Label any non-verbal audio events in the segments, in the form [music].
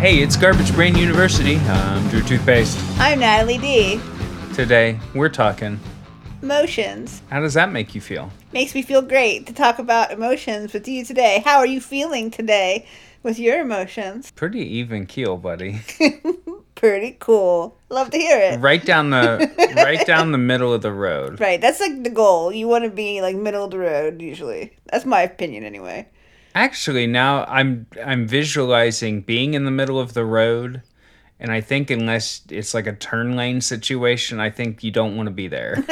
Hey, it's Garbage Brain University. I'm Drew Toothpaste. I'm Natalie Dee. Today, we're talking. Emotions. How does that make you feel? Makes me feel great to talk about emotions with you today. How are you feeling today with your emotions? [laughs] Pretty even keel, buddy. Pretty cool. Love to hear it. Right down the [laughs] right down the middle of the road. Right, that's like the goal. You want to be like middle of the road usually. That's my opinion anyway. Actually, now I'm I'm visualizing being in the middle of the road, and I think unless it's like a turn lane situation, I think you don't want to be there. [laughs]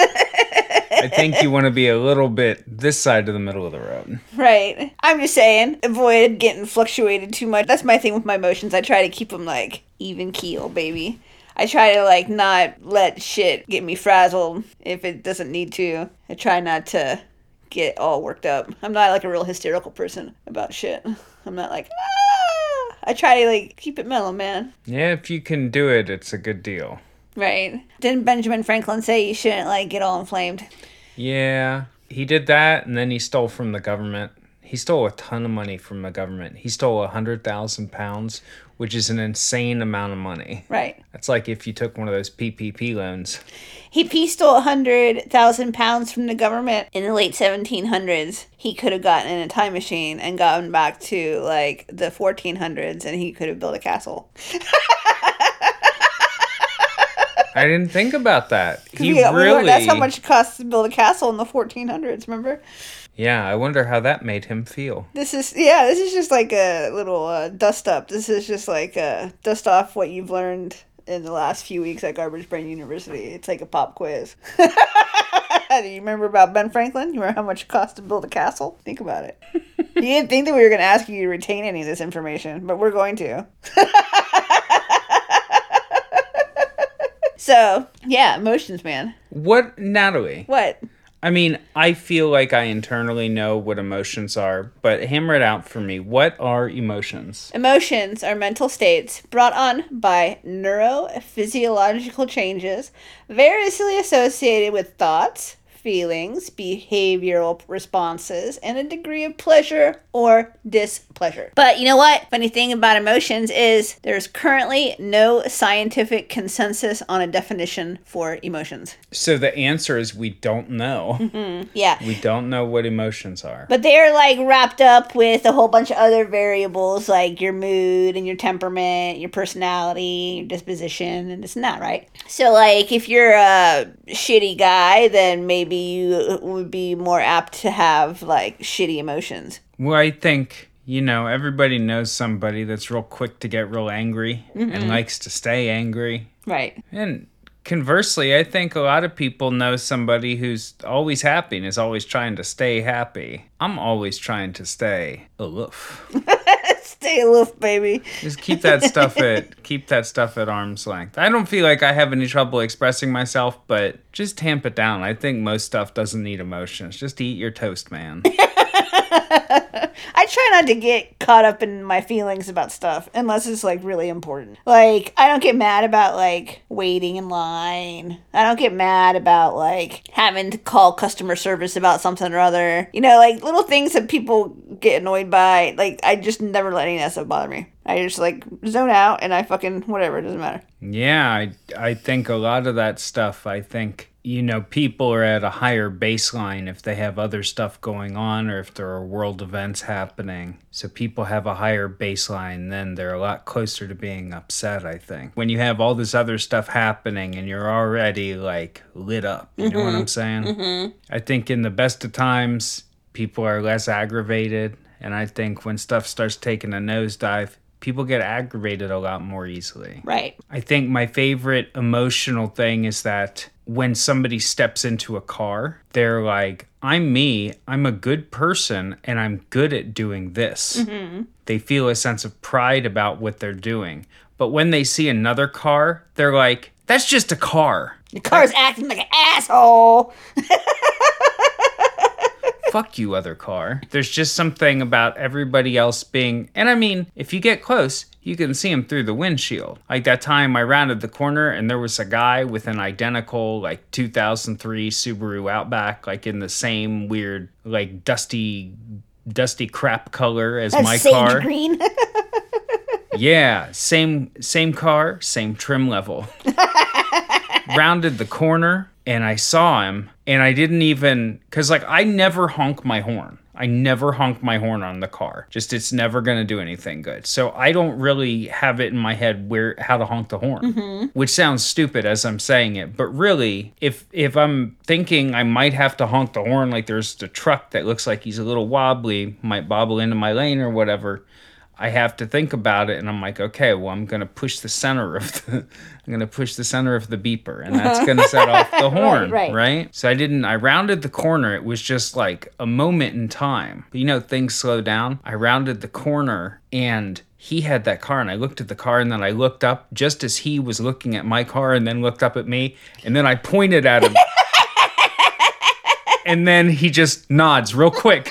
I think you want to be a little bit this side of the middle of the road. Right. I'm just saying, avoid getting fluctuated too much. That's my thing with my emotions. I try to keep them like even keel, baby. I try to like not let shit get me frazzled if it doesn't need to. I try not to get all worked up. I'm not like a real hysterical person about shit. [laughs] I'm not like ah! I try to like keep it mellow, man. Yeah, if you can do it, it's a good deal. Right. Didn't Benjamin Franklin say you shouldn't like get all inflamed? Yeah, he did that, and then he stole from the government. He stole a ton of money from the government. He stole a hundred thousand pounds, which is an insane amount of money. Right. That's like if you took one of those PPP loans. He, he stole a hundred thousand pounds from the government in the late 1700s. He could have gotten in a time machine and gotten back to like the 1400s, and he could have built a castle. I didn't think about that. [laughs] He Yeah, really. That's how much it costs to build a castle in the 1400s. Remember? Yeah, I wonder how that made him feel. This is yeah. This is just like a little uh, dust up. This is just like uh, dust off what you've learned in the last few weeks at Garbage Brain University. It's like a pop quiz. Do [laughs] you remember about Ben Franklin? You remember how much it cost to build a castle? Think about it. [laughs] you didn't think that we were going to ask you to retain any of this information, but we're going to. [laughs] so yeah, emotions, man. What, Natalie? What? I mean, I feel like I internally know what emotions are, but hammer it out for me. What are emotions? Emotions are mental states brought on by neurophysiological changes variously associated with thoughts, feelings, behavioral responses, and a degree of pleasure or displeasure. But you know what? Funny thing about emotions is there's currently no scientific consensus on a definition for emotions. So the answer is we don't know. Mm-hmm. Yeah. We don't know what emotions are. But they're like wrapped up with a whole bunch of other variables like your mood and your temperament, your personality, your disposition, and this and that, right? So, like, if you're a shitty guy, then maybe you would be more apt to have like shitty emotions. Well, I think, you know, everybody knows somebody that's real quick to get real angry and mm-hmm. likes to stay angry. Right. And conversely, I think a lot of people know somebody who's always happy and is always trying to stay happy. I'm always trying to stay aloof. [laughs] Stay aloof, baby. Just keep that stuff [laughs] at keep that stuff at arm's length. I don't feel like I have any trouble expressing myself, but just tamp it down. I think most stuff doesn't need emotions. Just eat your toast, man. [laughs] I try not to get caught up in my feelings about stuff unless it's like really important. Like, I don't get mad about like waiting in line. I don't get mad about like having to call customer service about something or other. You know, like little things that people get annoyed by. Like, I just never let any of that stuff bother me. I just like zone out and I fucking whatever, it doesn't matter. Yeah, I I think a lot of that stuff, I think, you know, people are at a higher baseline if they have other stuff going on or if there are world events happening. So people have a higher baseline, then they're a lot closer to being upset, I think. When you have all this other stuff happening and you're already like lit up, you know what I'm mm-hmm. saying? Mm-hmm. I think in the best of times, people are less aggravated. And I think when stuff starts taking a nosedive, people get aggravated a lot more easily. Right. I think my favorite emotional thing is that when somebody steps into a car, they're like, I'm me, I'm a good person, and I'm good at doing this. Mm-hmm. They feel a sense of pride about what they're doing. But when they see another car, they're like, that's just a car. The car's acting like an asshole. [laughs] Fuck you, other car. There's just something about everybody else being, and I mean, if you get close, you can see him through the windshield. Like that time I rounded the corner and there was a guy with an identical, like 2003 Subaru Outback, like in the same weird, like dusty, dusty crap color as That's my car. green. [laughs] yeah, same same car, same trim level. [laughs] Rounded the corner and I saw him and I didn't even cuz like I never honk my horn. I never honk my horn on the car. Just it's never going to do anything good. So I don't really have it in my head where how to honk the horn, mm-hmm. which sounds stupid as I'm saying it, but really if if I'm thinking I might have to honk the horn like there's the truck that looks like he's a little wobbly, might bobble into my lane or whatever, I have to think about it and I'm like, okay, well, I'm going to push the center of the [laughs] I'm going to push the center of the beeper and that's going to set [laughs] off the horn, right. right? So I didn't I rounded the corner. It was just like a moment in time. You know, things slow down. I rounded the corner and he had that car and I looked at the car and then I looked up just as he was looking at my car and then looked up at me and then I pointed at him. [laughs] and then he just nods real quick.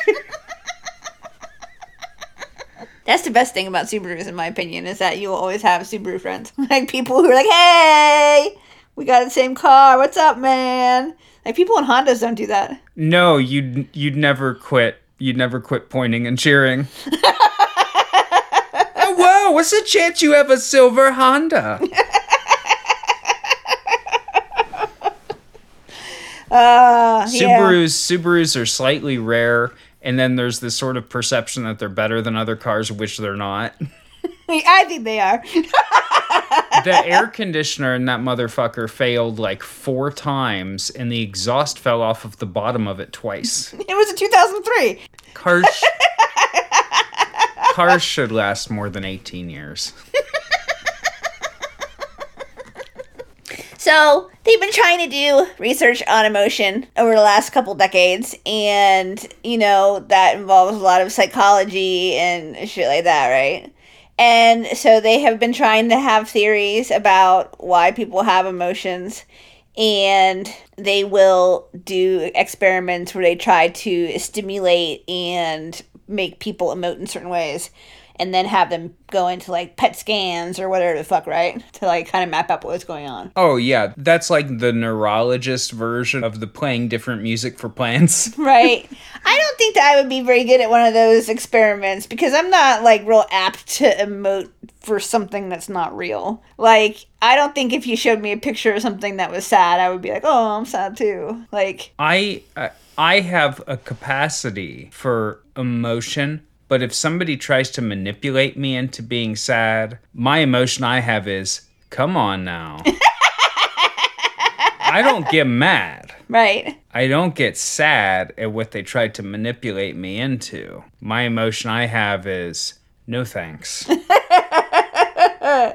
That's the best thing about Subarus, in my opinion, is that you will always have Subaru friends. [laughs] like people who are like, hey, we got the same car. What's up, man? Like people in Hondas don't do that. No, you'd you'd never quit. You'd never quit pointing and cheering. [laughs] oh, whoa! What's the chance you have a silver Honda? [laughs] Uh, yeah. Subarus Subarus are slightly rare, and then there's this sort of perception that they're better than other cars, which they're not. [laughs] I think they are. [laughs] the air conditioner in that motherfucker failed like four times, and the exhaust fell off of the bottom of it twice. [laughs] it was a 2003. Cars, cars should last more than 18 years. So they've been trying to do research on emotion over the last couple decades, and you know that involves a lot of psychology and shit like that, right? And so they have been trying to have theories about why people have emotions, and they will do experiments where they try to stimulate and make people emote in certain ways and then have them go into like pet scans or whatever the fuck, right? To like kind of map out what's going on. Oh yeah, that's like the neurologist version of the playing different music for plants. [laughs] Right. I don't think that I would be very good at one of those experiments because I'm not like real apt to emote for something that's not real. Like, I don't think if you showed me a picture of something that was sad, I would be like, "Oh, I'm sad too." Like, I I- I have a capacity for emotion, but if somebody tries to manipulate me into being sad, my emotion I have is, "Come on now." [laughs] I don't get mad. right. I don't get sad at what they tried to manipulate me into. My emotion I have is no thanks. [laughs]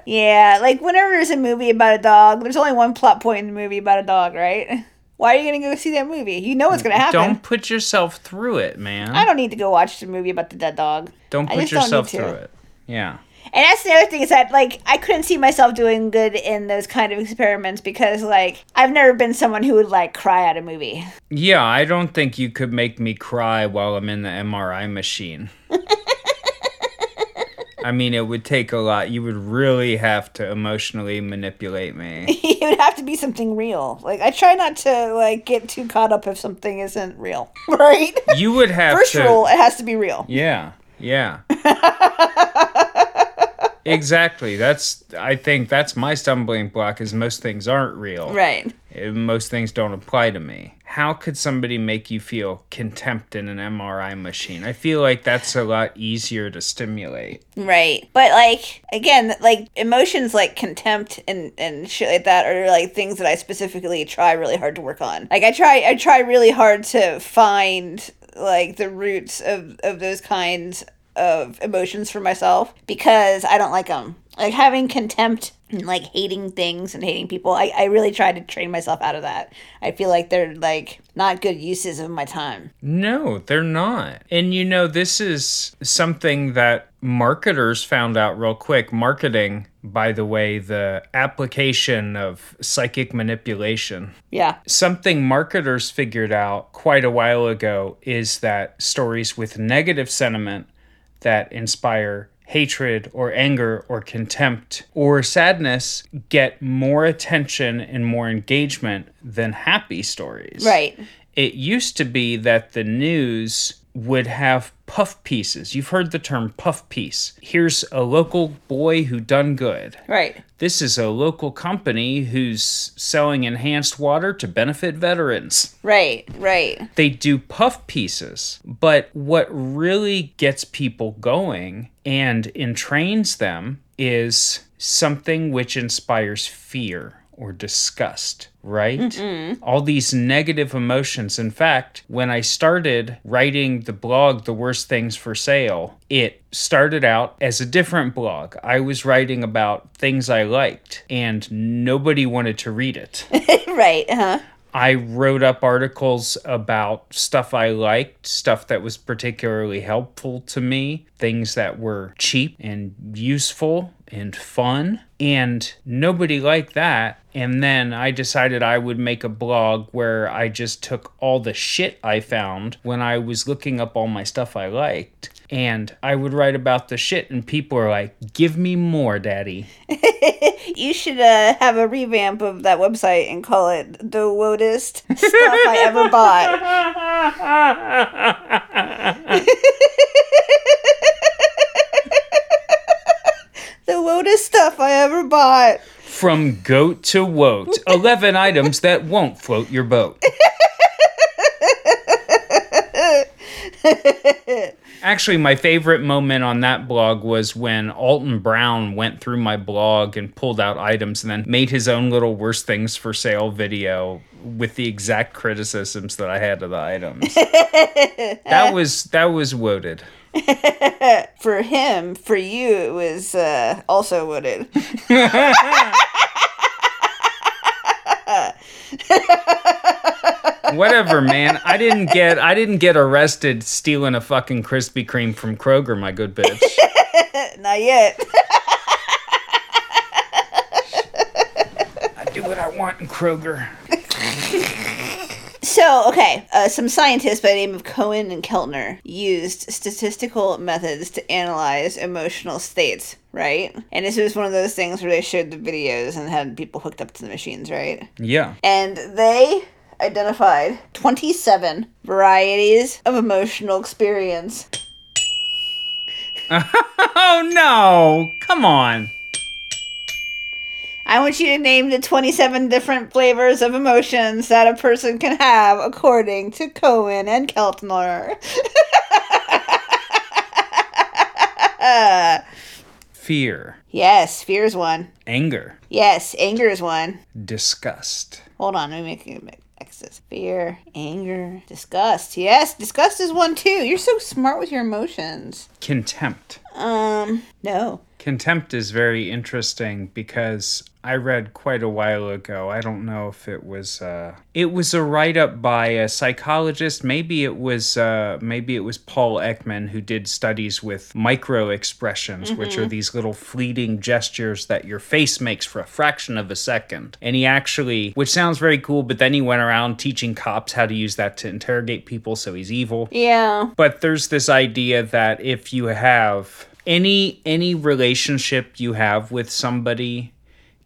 Yeah, like whenever there's a movie about a dog, there's only one plot point in the movie about a dog, right? Why are you gonna go see that movie? You know what's gonna happen. Don't put yourself through it, man. I don't need to go watch the movie about the dead dog. Don't put just don't yourself through it. Yeah. And that's the other thing is that like I couldn't see myself doing good in those kind of experiments because like I've never been someone who would like cry at a movie. Yeah, I don't think you could make me cry while I'm in the MRI machine. [laughs] I mean, it would take a lot. You would really have to emotionally manipulate me. [laughs] it would have to be something real. Like I try not to like get too caught up if something isn't real. [laughs] Right? You would have First to. rule, it has to be real. Yeah, yeah. [laughs] exactly. That's. I think that's my stumbling block. Is most things aren't real. Right. Uh, Most things don't apply to me. How could somebody make you feel contempt in an MRI machine? I feel like that's a lot easier to stimulate. Right. But like again, like emotions like contempt and and shit like that are like things that I specifically try really hard to work on. Like I try I try really hard to find like the roots of of those kinds of emotions for myself because I don't like them. Like having contempt and like hating things and hating people. I, I really try to train myself out of that. I feel like they're like not good uses of my time. No, they're not. And you know, this is something that marketers found out real quick. Marketing, by the way, the application of psychic manipulation. Yeah. Something marketers figured out quite a while ago is that stories with negative sentiment that inspire hatred or anger or contempt or sadness get more attention and more engagement than happy stories. Right. It used to be that the news would have puff pieces. You've heard the term puff piece. Here's a local boy who done good. Right. This is a local company who's selling enhanced water to benefit veterans. Right. Right. They do puff pieces, but what really gets people going and entrains them is something which inspires fear or disgust, right? Mm-hmm. All these negative emotions. In fact, when I started writing the blog, The Worst Things for Sale, it started out as a different blog. I was writing about things I liked, and nobody wanted to read it. [laughs] right. Huh. I wrote up articles about stuff I liked, stuff that was particularly helpful to me, things that were cheap and useful and fun. And nobody liked that. And then I decided I would make a blog where I just took all the shit I found when I was looking up all my stuff I liked. And I would write about the shit, and people are like, give me more, daddy. [laughs] You should uh, have a revamp of that website and call it the wotest stuff I ever bought. [laughs] [laughs] Wotest stuff I ever bought. From goat to woat, [laughs] 11 items that won't float your boat. Actually, my favorite moment on that blog was when Alton Brown went through my blog and pulled out items and then made his own little worst things for sale video with the exact criticisms that I had of the items. [laughs] that was that was woted. [laughs] For him, for you, it was uh, also wooded. [laughs] Whatever, man. I didn't get I didn't get arrested stealing a fucking Krispy Kreme from Kroger, my good bitch. [laughs] Not yet. I do what I want in Kroger. So, okay, uh, some scientists by the name of Cohen and Keltner used statistical methods to analyze emotional states, right? And this was one of those things where they showed the videos and had people hooked up to the machines, right? Yeah. And they identified 27 varieties of emotional experience. [laughs] Oh no! Come on. I want you to name the 27 different flavors of emotions that a person can have according to Cohen and Keltner. Fear, yes, fear is one. anger, Yes, anger is one. disgust, Hold on, let me make it X's. Fear, anger, disgust. Yes, disgust is one too. You're so smart with your emotions. contempt. Um, no. Contempt is very interesting because I read quite a while ago. I don't know if it was uh it was a write up by a psychologist, maybe it was uh maybe it was Paul Ekman who did studies with micro expressions, which are these little fleeting gestures that your face makes for a fraction of a second. And he actually which sounds very cool, but then he went around teaching cops how to use that to interrogate people, so he's evil. Yeah. But there's this idea that if you have any any relationship you have with somebody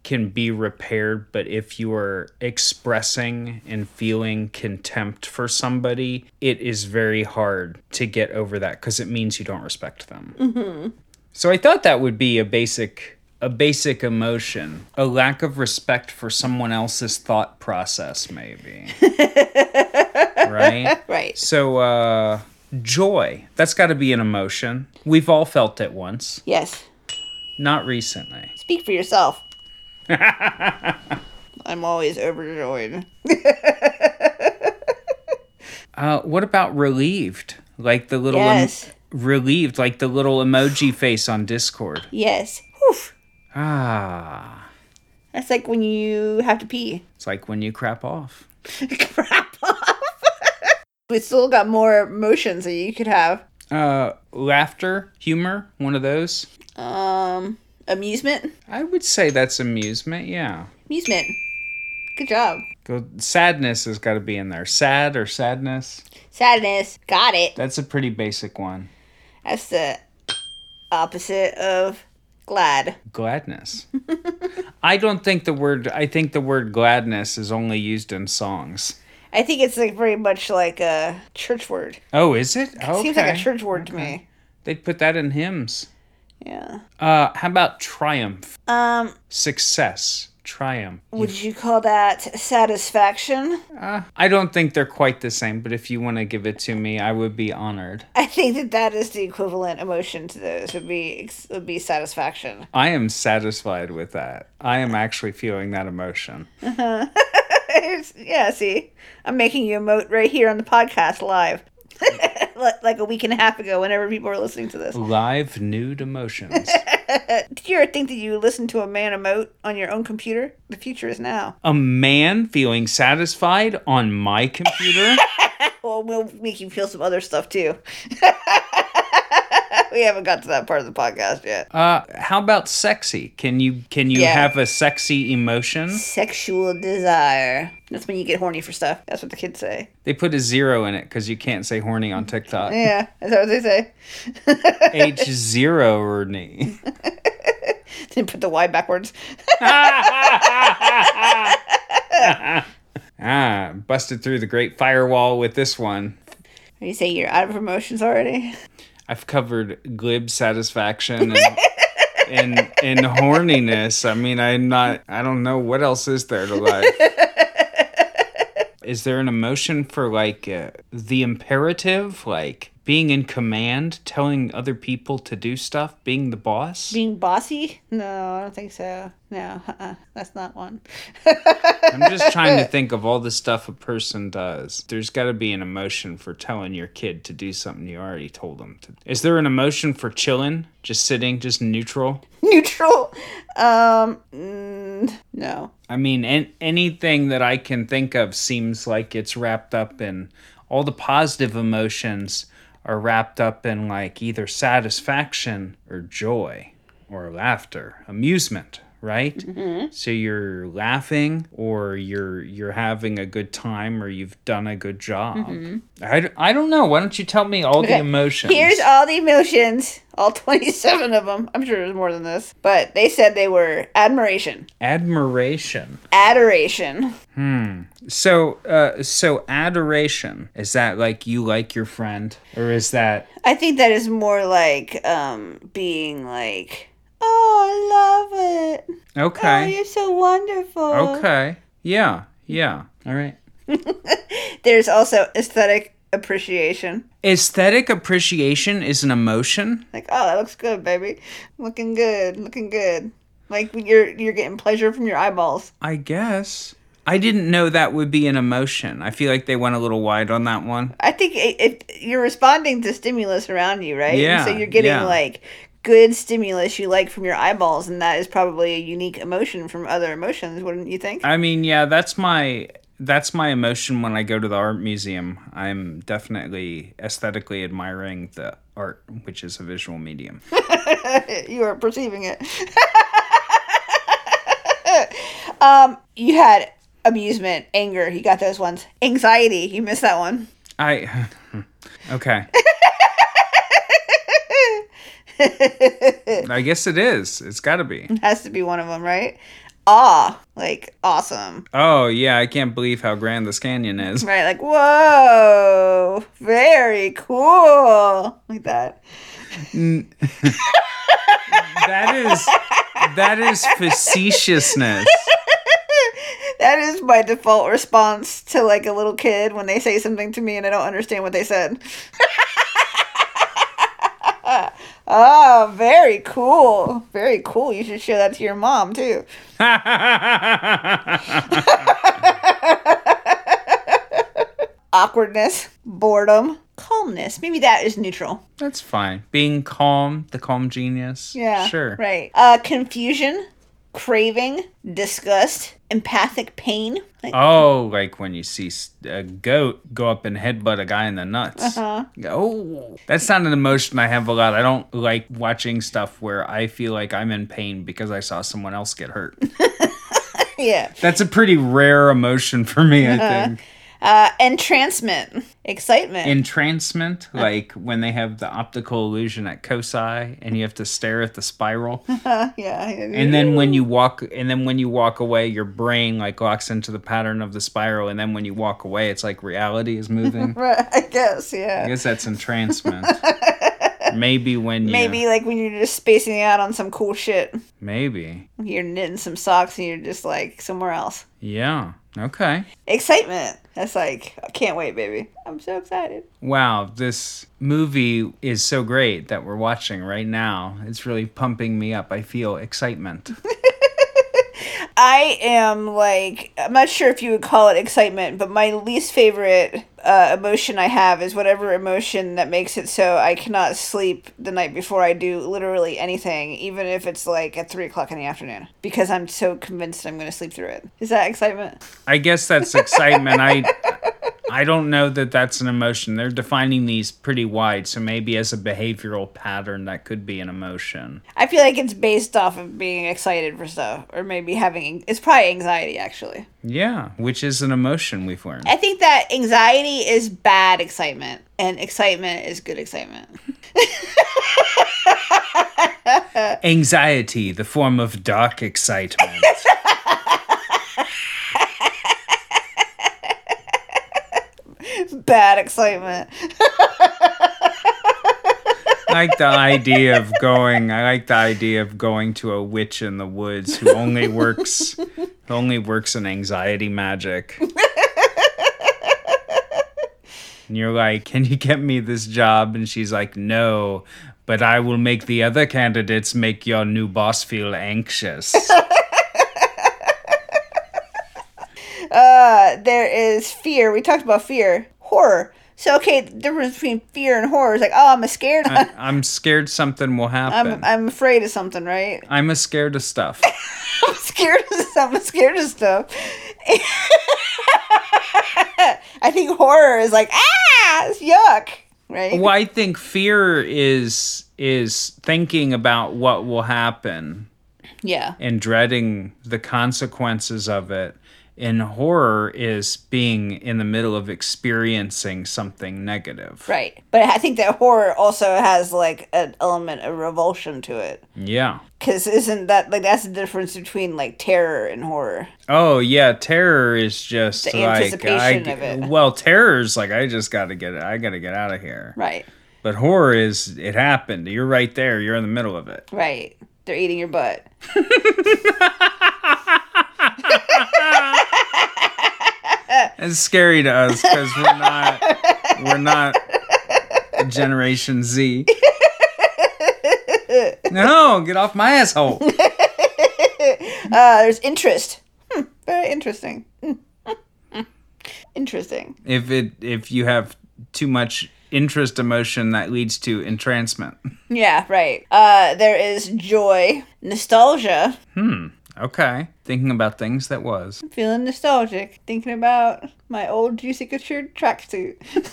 can be repaired, but if you are expressing and feeling contempt for somebody, it is very hard to get over that because it means you don't respect them. Mm-hmm. So I thought that would be a basic a basic emotion, a lack of respect for someone else's thought process, maybe. [laughs] right? Right. So, uh, joy. That's got to be an emotion. We've all felt it once. Yes. Not recently. Speak for yourself. [laughs] I'm always overjoyed. [laughs] Uh, what about relieved? Like the little Yes. relieved, like the little emoji face on Discord. Yes. Whew. Ah, That's like when you have to pee. it's like when you crap off. [laughs] Crap off. We still got more emotions that you could have. Uh, laughter, humor, one of those. Um, amusement. I would say that's amusement. Yeah. Amusement. Good job. Go, sadness has got to be in there. Sad or sadness. Sadness. Got it. That's a pretty basic one. That's the opposite of glad. Gladness. [laughs] I don't think the word. I think the word gladness is only used in songs. I think it's like very much like a church word. Oh, is it? Okay. Seems like a church word to me. They'd put that in hymns. Yeah. Uh, how about triumph? Um, Success. Triumph. would you call that satisfaction? Uh, I don't think they're quite the same, but if you want to give it to me, I would be honored. I think that that is the equivalent emotion to those. Would be would be satisfaction. I am satisfied with that. I am actually feeling that emotion. It's- [laughs] [laughs] yeah, see, I'm making you emote right here on the podcast live, [laughs] like like a week and a half ago. Whenever people are listening to this, Live nude emotions. [laughs] did you ever think that you would listen to a man emote on your own computer? The future is now. A man feeling satisfied on my computer? Well, we'll make you feel some other stuff too. We haven't got to that part of the podcast yet. Uh, how about sexy? Can you can you Yeah. have a sexy emotion? Sexual desire. That's when you get horny for stuff. That's what the kids say. They put a zero in it because you can't say horny on TikTok. Yeah, that's what they say. H [laughs] zero or knee. Didn't put the Y backwards. [laughs] Ah, busted through the great firewall with this one. Are you say you're out of promotions already? I've covered glib satisfaction and and, and horniness. I mean, I'm not. I don't know what else is there to like. [laughs] Is there an emotion for like uh, the imperative, like being in command, telling other people to do stuff, being the boss? Being bossy? No, I don't think so. No, uh-uh. that's not one. [laughs] I'm just trying to [laughs] think of all the stuff a person does. There's got to be an emotion for telling your kid to do something you already told them to. Is there an emotion for chilling, just sitting, just neutral? Neutral. Um, mm, no. I mean, an- anything that I can think of seems like it's wrapped up in all the positive emotions are wrapped up in like either satisfaction or joy or laughter, amusement, right? So you're laughing or you're you're having a good time or you've done a good job. I I don't know. Why don't you tell me all the emotions? Here's all the emotions, all 27 of them. I'm sure there's more than this. But they said they were admiration, admiration. adoration, Hmm. So, uh, so adoration is that like you like your friend, or is that I think that is more like um being like, "Oh, I love it. Oh, okay? you're so wonderful." Okay, yeah, yeah. All right. [laughs] There's also aesthetic appreciation. Aesthetic appreciation is an emotion. Like, "Oh, that looks good, baby. Looking good. Looking good." Like you're you're getting pleasure from your eyeballs. I guess. I didn't know that would be an emotion. I feel like they went a little wide on that one. I think i- if you're responding to stimulus around you, right? And Yeah, so you're getting yeah. like good stimulus you like from your eyeballs, and that is probably a unique emotion from other emotions, wouldn't you think? I mean, yeah, that's my that's my emotion when I go to the art museum. I'm definitely aesthetically admiring the art, which is a visual medium. [laughs] you are perceiving it. [laughs] um, you had amusement, anger. You got those ones. Anxiety. You missed that one. I [laughs] okay. [laughs] I guess it is. It's got to be. Has to be one of them, right? Awe. Like awesome. Oh yeah, I can't believe how grand this canyon is. Right, like, whoa, very cool. Like that. That is that is facetiousness. [laughs] That is my default response to like a little kid when they say something to me and I don't understand what they said. [laughs] oh, [laughs] very cool. Very cool. You should show that to your mom too. [laughs] Awkwardness, boredom, calmness. Maybe that is neutral. That's fine. Being calm, the calm genius. Yeah. Sure. Right. Uh, confusion, craving, disgust, empathic pain. Like, Oh, like when you see a goat go up and headbutt a guy in the nuts. Uh-huh. Oh, that's not an emotion I have a lot. I don't like watching stuff where I feel like I'm in pain because I saw someone else get hurt. [laughs] yeah. That's a pretty rare emotion for me, I Uh-huh. think. Uh, entrancement, excitement. Entrancement, like when they have the optical illusion at COSI and you have to stare at the spiral. [laughs] yeah. and then when you walk and then when you walk away your brain like locks into the pattern of the spiral and then when you walk away it's like reality is moving. [laughs] Right, I guess, yeah. I guess that's entrancement. [laughs] Maybe when you Maybe like when you're just spacing out on some cool shit. maybe. You're knitting some socks and you're just like somewhere else. Yeah. Okay. Excitement. That's like, I can't wait, baby. I'm so excited. Wow, this movie is so great that we're watching right now. It's really pumping me up. I feel excitement. [laughs] I am like, I'm not sure if you would call it excitement, but my least favorite uh, emotion I have is whatever emotion that makes it so I cannot sleep the night before I do literally anything, even if it's like at 3 o'clock in the afternoon, because I'm so convinced I'm going to sleep through it. Is that excitement? I guess that's excitement. I I don't know that that's an emotion. They're defining these pretty wide, so maybe as a behavioral pattern that could be an emotion. I feel like it's based off of being excited for stuff, or maybe having, it's probably anxiety actually. Yeah, which is an emotion we've learned. I think that anxiety is bad excitement, and excitement is good excitement. Anxiety, the form of dark excitement. [laughs] [laughs] bad excitement. I like the idea of going. I like the idea of going to a witch in the woods who only works, who only works in anxiety magic. And you're like, "Can you get me this job?" And she's like, "No, but I will make the other candidates make your new boss feel anxious." [laughs] there is fear. We talked about fear. Horror. So okay, the difference between fear and horror is like, oh, I'm scared. I, I'm scared something will [laughs] happen. I'm I'm afraid of something, right? I'm a scared of stuff. [laughs] I'm scared of I'm scared of stuff. [laughs] I think horror is like ah, it's yuck, right? Well, I think fear is is thinking about what will happen Yeah, and dreading the consequences of it. And horror is being in the middle of experiencing something negative. right. But I think that horror also has like an element of revulsion to it. Yeah. Cause isn't that like that's the difference between like terror and horror? Oh yeah, terror is just The like anticipation I, of it. Well, terror is like I just got to get it. I got to get out of here. Right, But horror is it happened. You're right there. You're in the middle of it. right. They're eating your butt. [laughs] [laughs] It's scary to us because we're not we're not Generation Z. No, get off my asshole. [laughs] Uh, there's interest. Hmm, very interesting. Hmm, hmm, hmm. Interesting. If it if you have too much interest emotion that leads to entrancement. Yeah, right. Uh, there is joy, nostalgia. Okay. Thinking about things that was. Feeling nostalgic, thinking about my old Juicy Couture tracksuit. [laughs]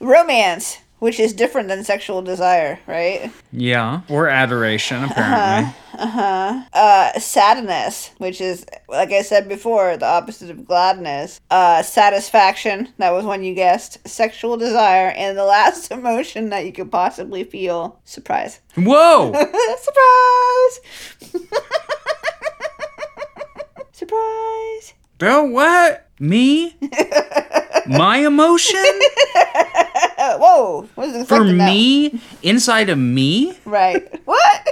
Romance, which is different than sexual desire, right? Yeah. Or adoration, apparently. Uh, huh. Uh huh. sadness, which is, like I said before, the opposite of gladness. Uh, satisfaction, that was one you guessed. Sexual desire, and the last [laughs] emotion that you could possibly feel, surprise. Whoa! [laughs] Surprise! [laughs] Surprise! Bill, what? Me? [laughs] My emotion? [laughs] Whoa! What is For that? me? Inside of me? Right. What?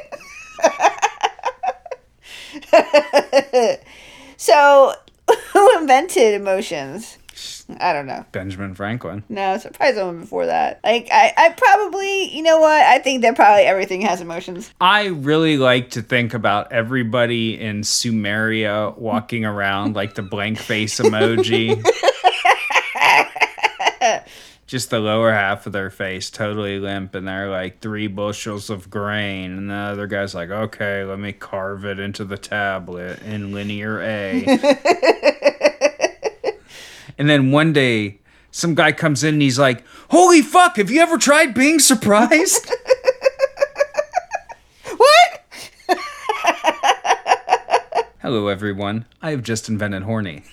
[laughs] so, who invented emotions? I don't know. Benjamin Franklin. No, surprise someone before that. Like, I, I probably, you know what? I think that probably everything has emotions. I really like to think about everybody in Sumeria walking around like the blank face emoji. [laughs] Just the lower half of their face totally limp, and they're like three bushels of grain. And the other guy's like, okay, let me carve it into the tablet in linear A. [laughs] and then one day, some guy comes in and he's like, holy fuck, have you ever tried being surprised? [laughs] What? Hello, everyone. I have just invented horny. [laughs]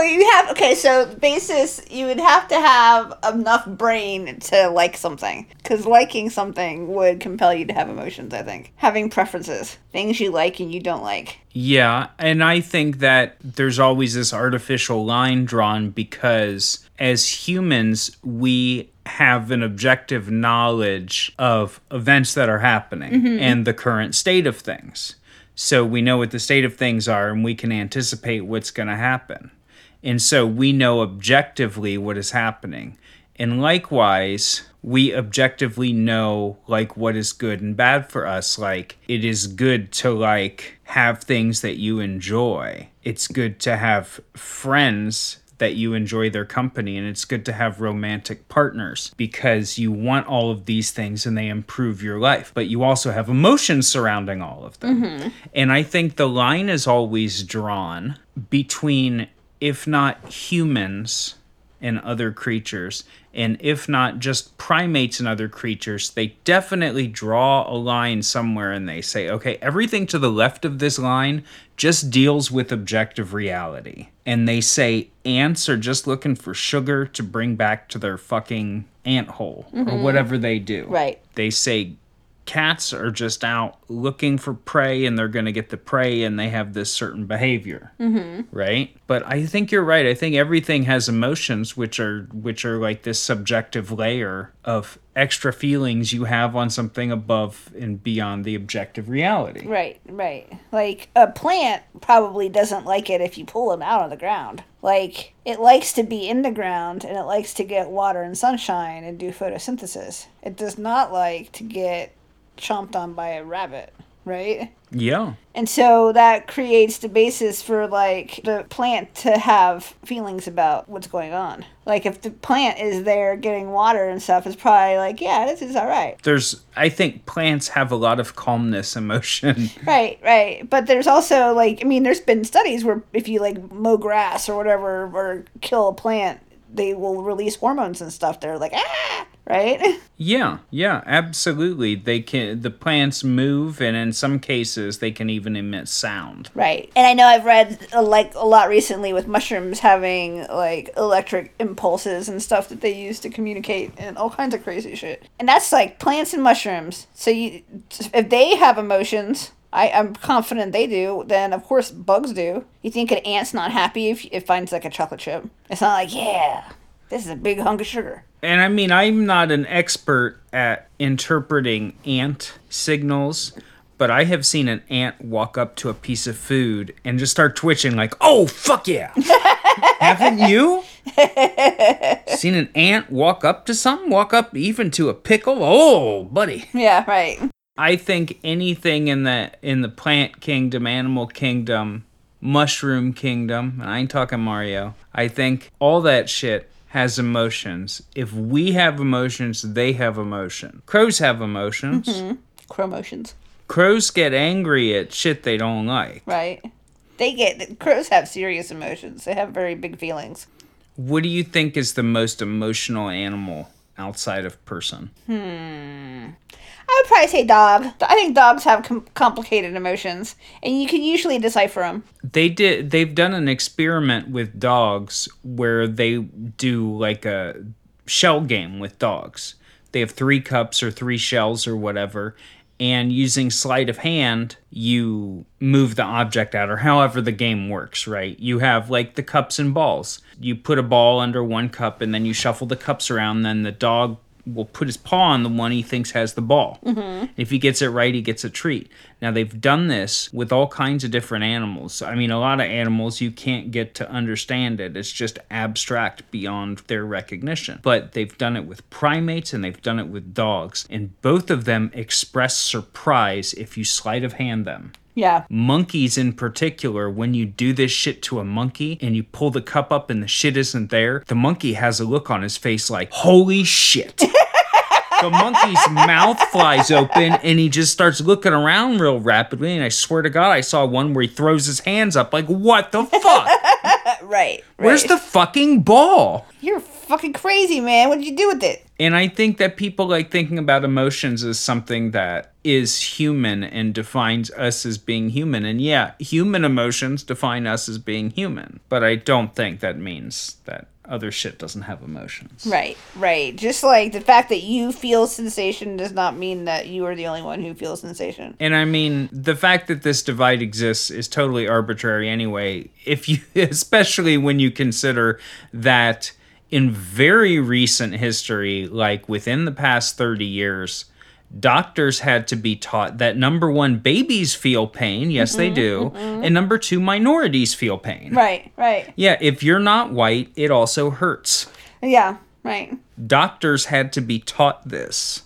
So you have okay. So basis, you would have to have enough brain to like something, because liking something would compel you to have emotions. I think having preferences, things you like and you don't like. Yeah, and I think that there's always this artificial line drawn because as humans, we have an objective knowledge of events that are happening mm-hmm. and the current state of things. So we know what the state of things are and we can anticipate what's going to happen. And so we know objectively what is happening. And likewise, we objectively know like what is good and bad for us. Like it is good to like have things that you enjoy. It's good to have friends that you enjoy their company and it's good to have romantic partners because you want all of these things and they improve your life but you also have emotions surrounding all of them mm-hmm. and i think the line is always drawn between if not humans and other creatures and if not just primates and other creatures they definitely draw a line somewhere and they say okay everything to the left of this line just deals with objective reality. And they say ants are just looking for sugar to bring back to their fucking ant hole or mm-hmm. whatever they do. Right. they say cats are just out looking for prey and they're going to get the prey and they have this certain behavior mm-hmm. right but i think you're right i think everything has emotions which are which are like this subjective layer of extra feelings you have on something above and beyond the objective reality Right, right. Like a plant probably doesn't like it if you pull them out of the ground. Like it likes to be in the ground and it likes to get water and sunshine and do photosynthesis. It does not like to get chomped on by a rabbit, right? yeah And so that creates the basis for like the plant to have feelings about what's going on. Like if the plant is there getting water and stuff, it's probably like, yeah, this is all right. there's i think plants have a lot of calmness emotion [laughs] Right, right. But there's also like I mean, there's been studies where if you like mow grass or whatever or kill a plant, they will release hormones and stuff. They're like ah, right? [laughs] Yeah, yeah, absolutely. They can the plants move and in some cases they can even emit sound. Right. And I know I've read uh, like a lot recently with mushrooms having like electric impulses and stuff that they use to communicate and all kinds of crazy shit. And that's like plants and mushrooms. So you if they have emotions, I, I'm confident they do, then of course bugs do. You think an ant's not happy if it finds like a chocolate chip? It's not like, yeah, this is a big hunk of sugar. And I mean, I'm not an expert at interpreting ant signals, but I have seen an ant walk up to a piece of food and just start twitching like, "Oh, fuck yeah." [laughs] Haven't you? seen an ant walk up to something? Walk up even to a pickle? Oh, buddy. Yeah, right. I think anything in the in the plant kingdom, animal kingdom, mushroom kingdom, and I ain't talking Mario. I think all that shit has emotions. If we have emotions, they have emotion. Crows have emotions. Mm-hmm. Crow emotions. Crows get angry at shit they don't like. Right. They get crows have serious emotions. They have very big feelings. What do you think is the most emotional animal outside of person? Hmm. I would probably say dog. I think dogs have com- complicated emotions, and you can usually decipher them. they did they've done an experiment with dogs where they do like a shell game with dogs they have three cups or three shells or whatever and using sleight of hand you move the object out or however the game works right you have like the cups and balls you put a ball under one cup and then you shuffle the cups around then the dog will put his paw on the one he thinks has the ball. Mm-hmm. If he gets it right, he gets a treat. Now they've done this with all kinds of different animals. I mean, a lot of animals you can't get to understand it. It's just abstract beyond their recognition. But they've done it with primates and they've done it with dogs, and both of them express surprise if you sleight of hand them. Yeah. Monkeys, in particular, when you do this shit to a monkey and you pull the cup up and the shit isn't there, the monkey has a look on his face like, holy shit. [laughs] the monkey's mouth flies open and he just starts looking around real rapidly. And I swear to God, I saw one where he throws his hands up like, what the fuck? [laughs] Right. Where's the fucking ball? You're fucking crazy, man. What did you do with it? And I think that people like thinking about emotions as something that is human and defines us as being human. And yeah, human emotions define us as being human. But I don't think that means that other shit doesn't have emotions. Right, right. Just like the fact that you feel sensation does not mean that you are the only one who feels sensation. And I mean, the fact that this divide exists is totally arbitrary anyway. If you, [laughs] especially when you consider that in very recent history, like within the past 30 years, doctors had to be taught that number one, babies feel pain. Yes, they mm-hmm, do. Mm-hmm. And number two, minorities feel pain. Right, right. Yeah, if you're not white, it also hurts. Yeah, right. Doctors had to be taught this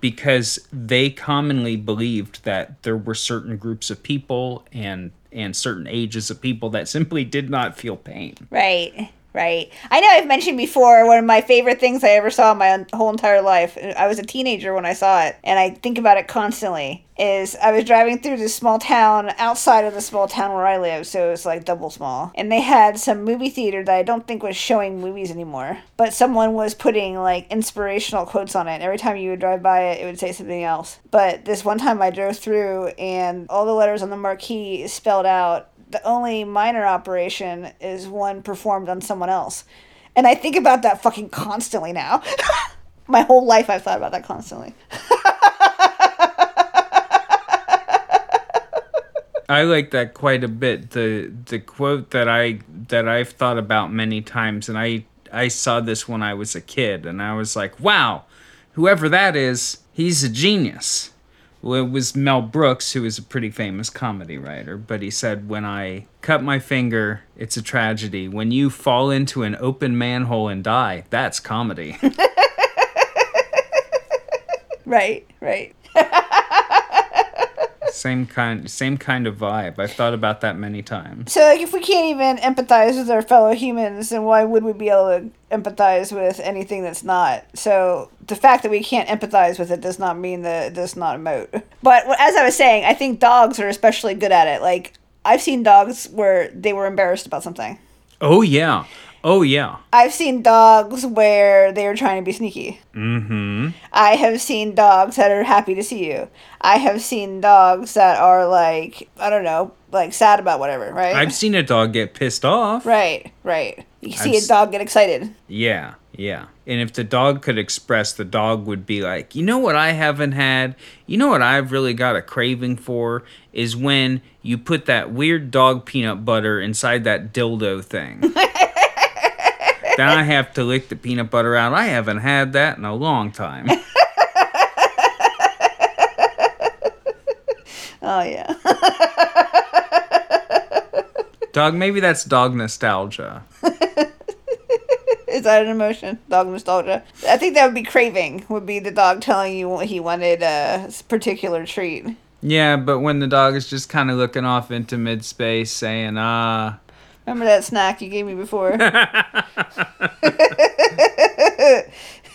because they commonly believed that there were certain groups of people and and certain ages of people that simply did not feel pain. Right. Right. I know I've mentioned before one of my favorite things I ever saw in my whole entire life. I was a teenager when I saw it, and I think about it constantly. Is I was driving through this small town outside of the small town where I live, so it was like double small. And they had some movie theater that I don't think was showing movies anymore, but someone was putting like inspirational quotes on it. Every time you would drive by it, it would say something else. But this one time I drove through, and all the letters on the marquee spelled out the only minor operation is one performed on someone else. And I think about that fucking constantly now. [laughs] My whole life I've thought about that constantly. [laughs] I like that quite a bit. The the quote that I that I've thought about many times and I I saw this when I was a kid and I was like, "Wow, whoever that is, he's a genius." Well, it was Mel Brooks, who is a pretty famous comedy writer, but he said, When I cut my finger, it's a tragedy. When you fall into an open manhole and die, that's comedy. [laughs] right, right. [laughs] same kind same kind of vibe. I've thought about that many times. So like if we can't even empathize with our fellow humans, then why would we be able to empathize with anything that's not? So the fact that we can't empathize with it does not mean that it does not emote. But as I was saying, I think dogs are especially good at it. Like I've seen dogs where they were embarrassed about something. Oh yeah. Oh yeah. I've seen dogs where they are trying to be sneaky. Mm-hmm. I have seen dogs that are happy to see you. I have seen dogs that are like I don't know, like sad about whatever, right? I've seen a dog get pissed off. Right, right. You see I've a dog get excited. Yeah, yeah. And if the dog could express, the dog would be like, you know what I haven't had? You know what I've really got a craving for? Is when you put that weird dog peanut butter inside that dildo thing. [laughs] then [laughs] I have to lick the peanut butter out. I haven't had that in a long time. [laughs] Oh yeah. [laughs] Dog, maybe that's dog nostalgia. Is that an emotion? Dog nostalgia. I think that would be craving. Would be the dog telling you he wanted a particular treat. Yeah, but when the dog is just kind of looking off into mid space saying, ah, Remember that snack you gave me before? [laughs]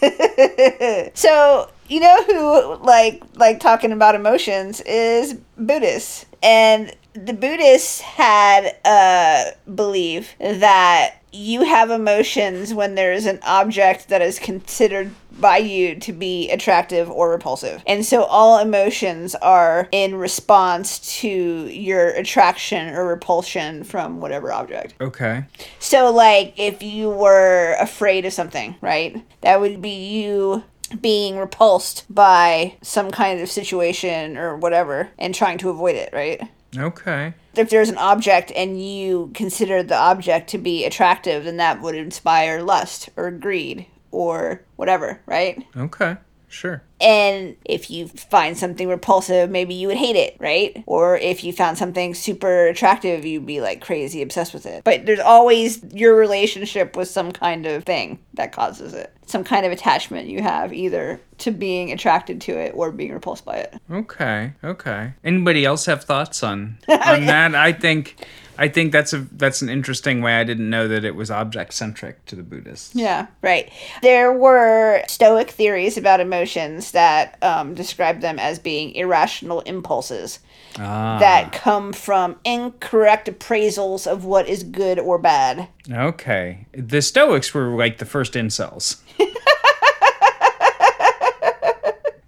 [laughs] so you know who like like talking about emotions is Buddhists, and the Buddhists had uh believe that you have emotions when there is an object that is considered by you to be attractive or repulsive. And so all emotions are in response to your attraction or repulsion from whatever object. okay. So, like, if you were afraid of something, right? That would be you being repulsed by some kind of situation or whatever and trying to avoid it, right? Okay. If there's an object and you consider the object to be attractive, then that would inspire lust or greed or whatever, right? Okay. Sure. And if you find something repulsive, maybe you would hate it, right? Or if you found something super attractive, you'd be like crazy obsessed with it. But there's always your relationship with some kind of thing that causes it. Some kind of attachment you have either to being attracted to it or being repulsed by it. Okay. Okay. Anybody else have thoughts on [laughs] on that? I think I think that's a that's an interesting way. I didn't know that it was object centric to the Buddhists. Yeah, right. There were Stoic theories about emotions that um, describe them as being irrational impulses Ah. that come from incorrect appraisals of what is good or bad. Okay. The Stoics were like the first incels.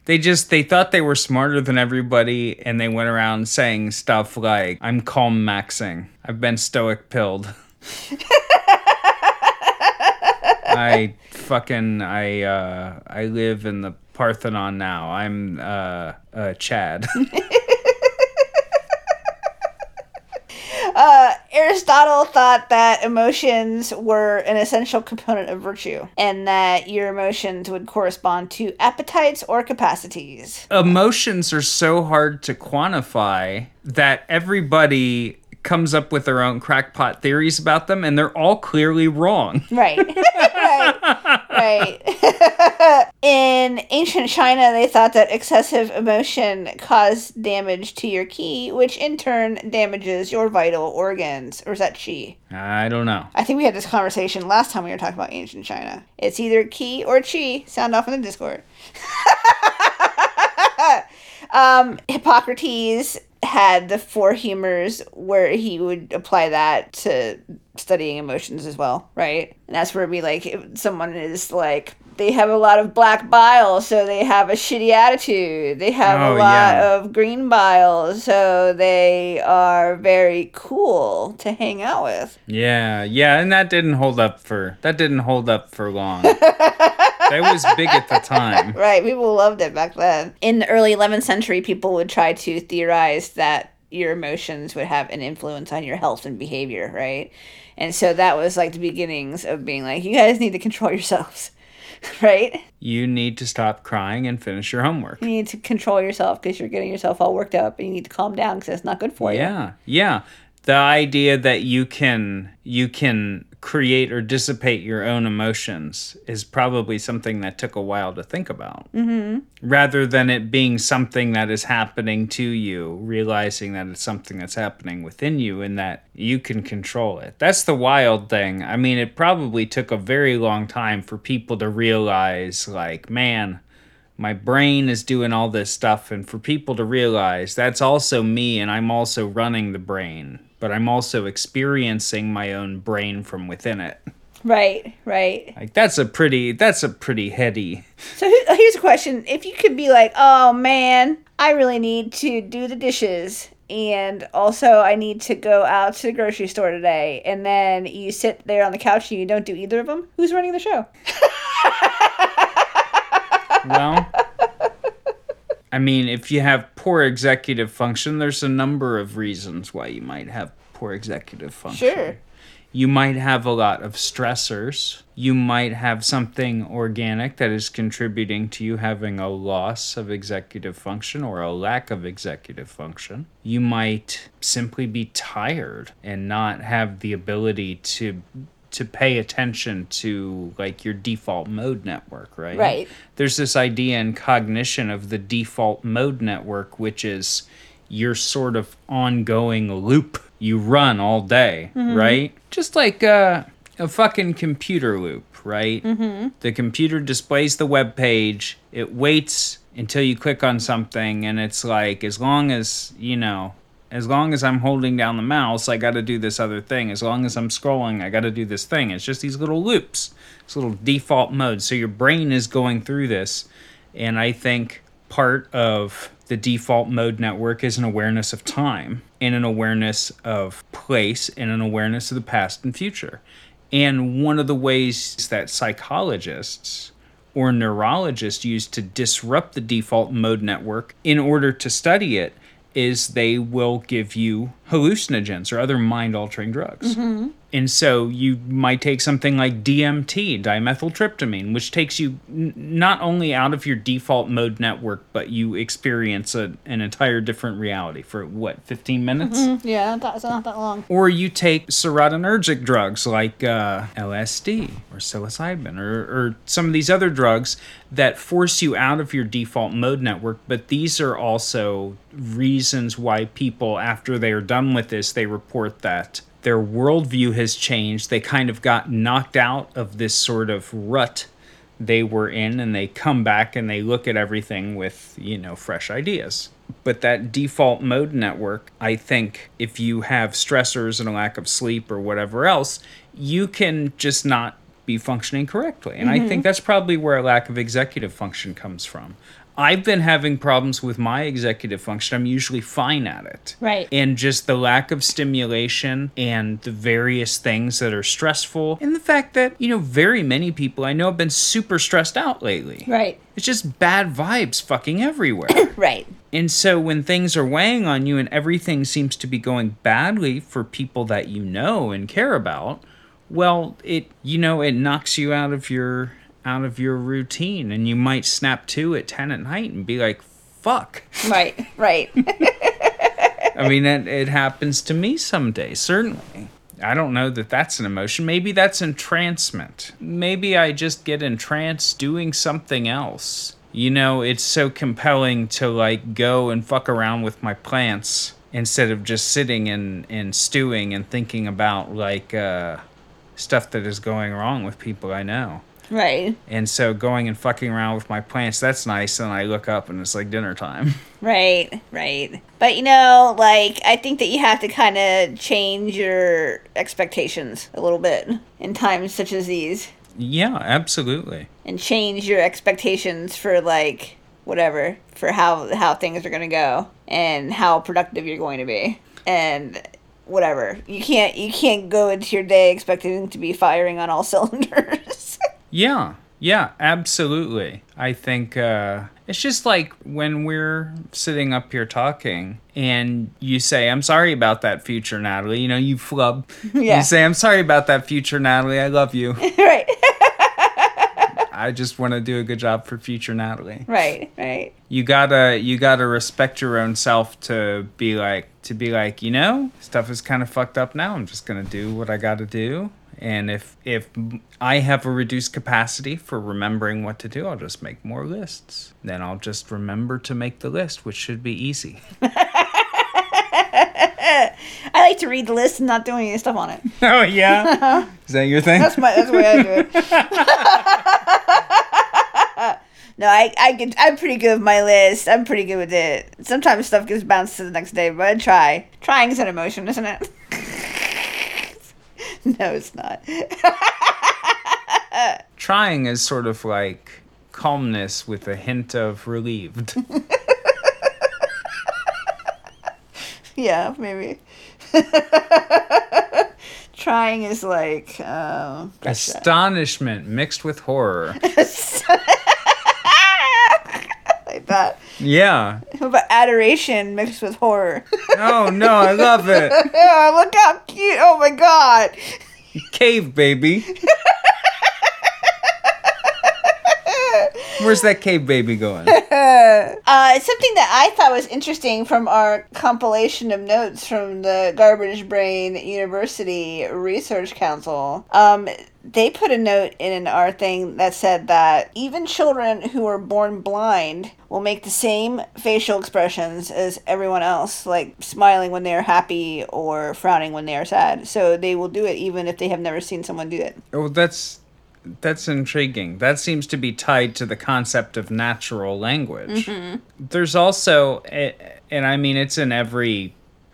They just they thought they were smarter than everybody and they went around saying stuff like I'm calm maxing. I've been stoic pilled. [laughs] I fucking I uh I live in the Parthenon now. I'm uh uh Chad. [laughs] Uh, Aristotle thought that emotions were an essential component of virtue, and that your emotions would correspond to appetites or capacities. Emotions are so hard to quantify that everybody comes up with their own crackpot theories about them and they're all clearly wrong. Right. [laughs] right. Right. [laughs] In ancient China, they thought that excessive emotion caused damage to your ki, which in turn damages your vital organs. Or is that chi? I don't know. I think we had this conversation last time we were talking about ancient China. It's either ki or chi. Sound off in the Discord. [laughs] um, Hippocrates had the four humors where he would apply that to studying emotions as well, right? And that's where it'd be like if someone is like they have a lot of black bile, so they have a shitty attitude. They have Oh, a lot yeah. of green bile, so they are very cool to hang out with. Yeah, yeah, and that didn't hold up for that didn't hold up for long. [laughs] that was big at the time. [laughs] Right, people loved it back then. In the early 11th century, people would try to theorize that your emotions would have an influence on your health and behavior, right? And so that was like the beginnings of being like, you guys need to control yourselves, [laughs] right? You need to stop crying and finish your homework. You need to control yourself because you're getting yourself all worked up and you need to calm down because that's not good for you. Yeah, yeah. The idea that you can you can create or dissipate your own emotions is probably something that took a while to think about. Mm-hmm. Rather than it being something that is happening to you, realizing that it's something that's happening within you and that you can control it. That's the wild thing. I mean, it probably took a very long time for people to realize, like, man, my brain is doing all this stuff and for people to realize that's also me and I'm also running the brain but I'm also experiencing my own brain from within it Right, right. like that's a pretty that's a pretty heady So uh, here's a question. If you could be like, oh man, I really need to do the dishes. And also, I need to go out to the grocery store today. And then you sit there on the couch and you don't do either of them. Who's running the show? [laughs] well I mean if you have poor executive function there's a number of reasons why you might have poor executive function Sure. You might have a lot of stressors. You might have something organic that is contributing to you having a loss of executive function or a lack of executive function. You might simply be tired and not have the ability to to pay attention to like your default mode network, right? Right. There's this idea in cognition of the default mode network which is your sort of ongoing loop you run all day, right? Just like uh, a fucking computer loop, right? Mm-hmm. The computer displays the web page, it waits until you click on something, and it's like, as long as, you know, as long as I'm holding down the mouse, I got to do this other thing. As long as I'm scrolling, I got to do this thing. It's just these little loops, this little default mode. So your brain is going through this. And I think part of the default mode network is an awareness of time and an awareness of place and an awareness of the past and future. And one of the ways that psychologists or neurologists use to disrupt the default mode network in order to study it is they will give you hallucinogens or other mind altering drugs. And so you might take something like DMT, dimethyltryptamine, which takes you n- not only out of your default mode network, but you experience a, an entire different reality for what, 15 minutes? Yeah, that's not that long. Or you take serotonergic drugs like uh, LSD or psilocybin or, or some of these other drugs that force you out of your default mode network. But these are also reasons why people, after they are done with this, they report that their worldview has changed. They kind of got knocked out of this sort of rut they were in and they come back and they look at everything with, you know, fresh ideas. But that default mode network, I think if you have stressors and a lack of sleep or whatever else, you can just not be functioning correctly. And I mm-hmm. think that's probably where a lack of executive function comes from. I've been having problems with my executive function. I'm usually fine at it. Right. And just the lack of stimulation and the various things that are stressful, and the fact that, you know, very many people I know have been super stressed out lately. Right. It's just bad vibes fucking everywhere. [coughs] Right. And so when things are weighing on you and everything seems to be going badly for people that you know and care about, well, it you know, it knocks you out of your out of your routine and you might snap to at 10 at night and be like, "Fuck." Right. Right. [laughs] I mean, it, it happens to me someday, certainly. I don't know that that's an emotion. Maybe that's entrancement. Maybe I just get entranced doing something else. You know, it's so compelling to like go and fuck around with my plants instead of just sitting and, and stewing and thinking about like uh, stuff that is going wrong with people I know. Right. And so going and fucking around with my plants, that's nice. And I look up and it's like dinner time. [laughs] Right. Right. But you know, like I think that you have to kind of change your expectations a little bit in times such as these, yeah, absolutely. and change your expectations for like whatever for how how things are gonna go and how productive you're going to be and whatever you can't you can't go into your day expecting to be firing on all [laughs] cylinders Yeah, yeah, absolutely. I think uh, it's just like when we're sitting up here talking and you say, I'm sorry about that future, Natalie. You know, you flub. [laughs] Yeah. You say, I'm sorry about that future, Natalie. I love you. [laughs] right [laughs] I just want to do a good job for future Natalie. right right You gotta you gotta respect your own self to be like to be like, you know, stuff is kind of fucked up now. I'm just gonna do what I gotta do. And if if I have a reduced capacity for remembering what to do, I'll just make more lists. Then I'll just remember to make the list, which should be easy. [laughs] i like to read the list and not do any stuff on it [laughs] oh yeah, [laughs] is that your thing? That's my that's the way I do it. no, I I can I'm pretty good with my list. I'm pretty good with it. Sometimes stuff gets bounced to the next day, but I try. Trying is an emotion, isn't it? [laughs] no, it's not. [laughs] Trying is sort of like calmness with a hint of relieved. [laughs] yeah, maybe. Trying is like um Astonishment mixed with horror. Like that. Yeah. But adoration mixed with horror? [laughs] Oh no, I love it. [laughs] yeah, look how cute. Oh my god. Cave baby. [laughs] [laughs] Where's that cave baby going? [laughs] Uh, something that I thought was interesting from our compilation of notes from the Garbage Brain University Research Council. Um, they put a note in our thing that said that even children who are born blind will make the same facial expressions as everyone else, like smiling when they are happy or frowning when they are sad. So they will do it even if they have never seen someone do it. Oh, that's that's intriguing. That seems to be tied to the concept of natural language. Mm-hmm. There's also, and I mean, it's in every,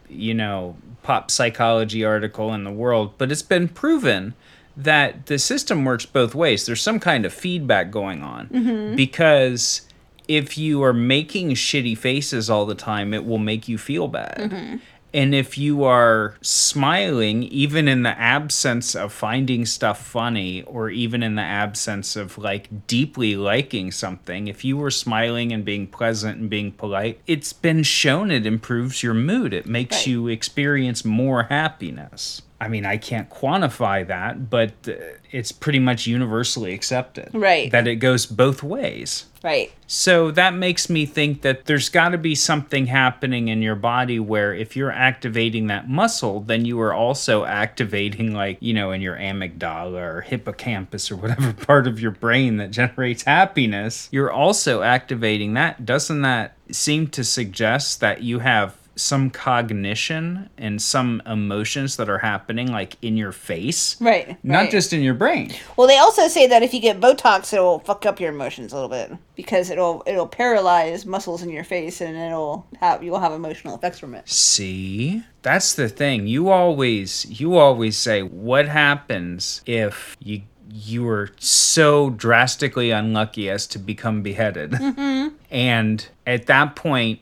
you know, pop psychology article in the world, but it's been proven that the system works both ways. There's some kind of feedback going on mm-hmm. because if you are making shitty faces all the time, it will make you feel bad. Mm-hmm. And if you are smiling, even in the absence of finding stuff funny, or even in the absence of like deeply liking something, if you were smiling and being pleasant and being polite, it's been shown it improves your mood. It makes Right. you experience more happiness. I mean, I can't quantify that, but uh, it's pretty much universally accepted. Right. That it goes both ways. Right. So that makes me think that there's got to be something happening in your body where if you're activating that muscle, then you are also activating, like, you know, in your amygdala or hippocampus or whatever [laughs] part of your brain that generates happiness. You're also activating that. Doesn't that seem to suggest that you have some cognition and some emotions that are happening, like in your face? Right. Not right. just in your brain. Well, they also say that if you get Botox, it'll fuck up your emotions a little bit because it'll it'll paralyze muscles in your face and it'll have you'll have emotional effects from it. See? That's the thing. You always you always say what happens if you you were so drastically unlucky as to become beheaded. Mm-hmm. And at that point,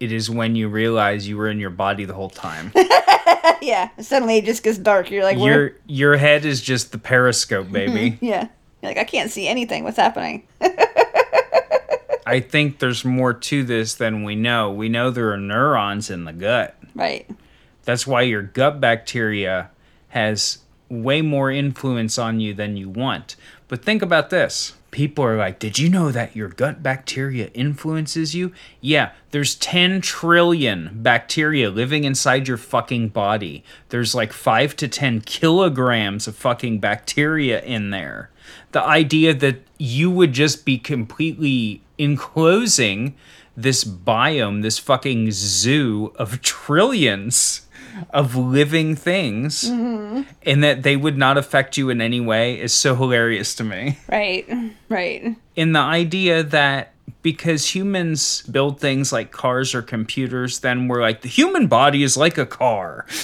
it is when you realize you were in your body the whole time. [laughs] yeah. Suddenly it just gets dark. You're like, your where? your head is just the periscope, [laughs] baby. [laughs] Yeah. You're like, I can't see anything. What's happening? I think there's more to this than we know. We know there are neurons in the gut. right. That's why your gut bacteria has way more influence on you than you want. But think about this. People are like, Did you know that your gut bacteria influences you? Yeah, there's 10 trillion bacteria living inside your fucking body. There's like 5 to 10 kilograms of fucking bacteria in there. The idea that you would just be completely enclosing this biome, this fucking zoo of trillions of living things, mm-hmm. and that they would not affect you in any way is so hilarious to me. Right. Right. In the idea that because humans build things like cars or computers, then we're like, the human body is like a car. [laughs]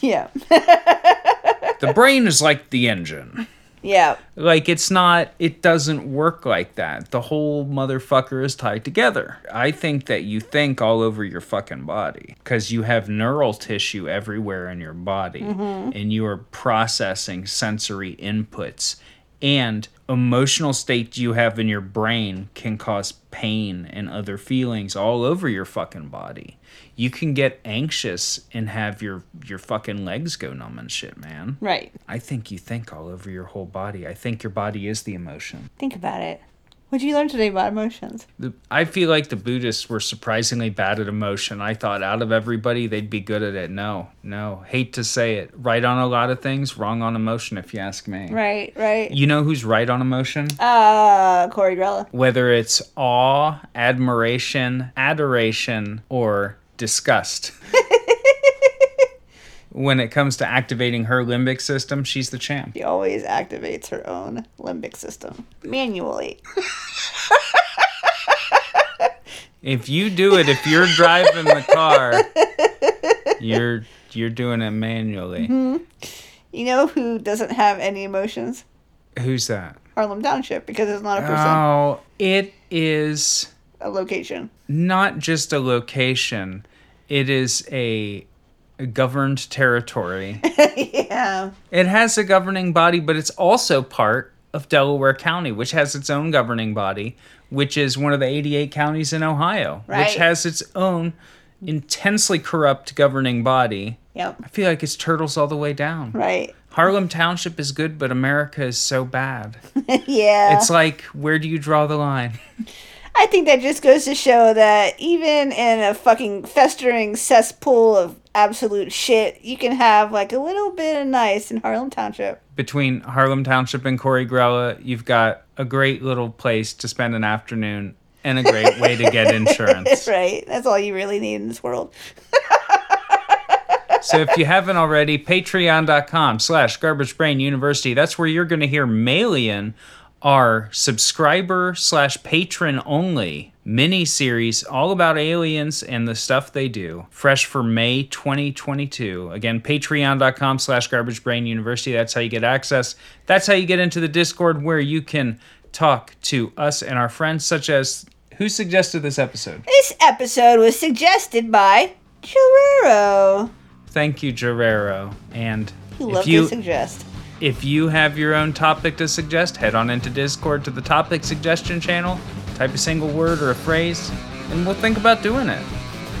Yeah. The brain is like the engine. Yeah. Like it's not it doesn't work like that. The whole motherfucker is tied together. I think that you think all over your fucking body cuz you have neural tissue everywhere in your body mm-hmm. and you are processing sensory inputs and emotional state you have in your brain can cause pain and other feelings all over your fucking body. You can get anxious and have your your fucking legs go numb and shit, man. Right. I think you think all over your whole body. I think your body is the emotion. Think about it. What did you learn today about emotions? The, I feel like the Buddhists were surprisingly bad at emotion. I thought out of everybody, they'd be good at it. No, no. Hate to say it. Right on a lot of things, wrong on emotion, if you ask me. Right. Right. You know who's right on emotion? Uh, Corey Grella. Whether it's awe, admiration, adoration, or disgust. [laughs] when it comes to activating her limbic system, she's the champ. She always activates her own limbic system manually. If you do it, if you're driving the car, you're you're doing it manually. Mm-hmm. You know who doesn't have any emotions? Who's that? Harlem Township, because it's not a person, Oh, it is a location. not just a location. It is a governed territory. [laughs] yeah. it has a governing body, but it's also part of Delaware County, which has its own governing body, which is one of the 88 counties in Ohio, Right. which has its own intensely corrupt governing body. Yep. I feel like it's turtles all the way down. Right. Harlem Township is good, but America is so bad. [laughs] yeah. It's like, where do you draw the line? [laughs] I think that just goes to show that even in a fucking festering cesspool of absolute shit, you can have like a little bit of nice in Harlem Township. Between Harlem Township and Corey Grella, you've got a great little place to spend an afternoon and a great way to get [laughs] insurance. right. That's all you really need in this world. [laughs] So if you haven't already, patreon.com slash garbage brain university. That's where you're going to hear Malian, our subscriber slash patron only mini series all about aliens and the stuff they do. Fresh for May 2022. Again, patreon.com slash garbage brain university. That's how you get access. That's how you get into the Discord where you can talk to us and our friends, such as who suggested this episode? This episode was suggested by Chirero. Thank you, Guerrero. And He if you to suggest. If you have your own topic to suggest, head on into Discord to the topic suggestion channel, type a single word or a phrase, and we'll think about doing it.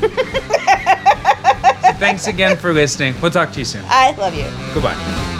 [laughs] so thanks again for listening. We'll talk to you soon. I love you. Goodbye.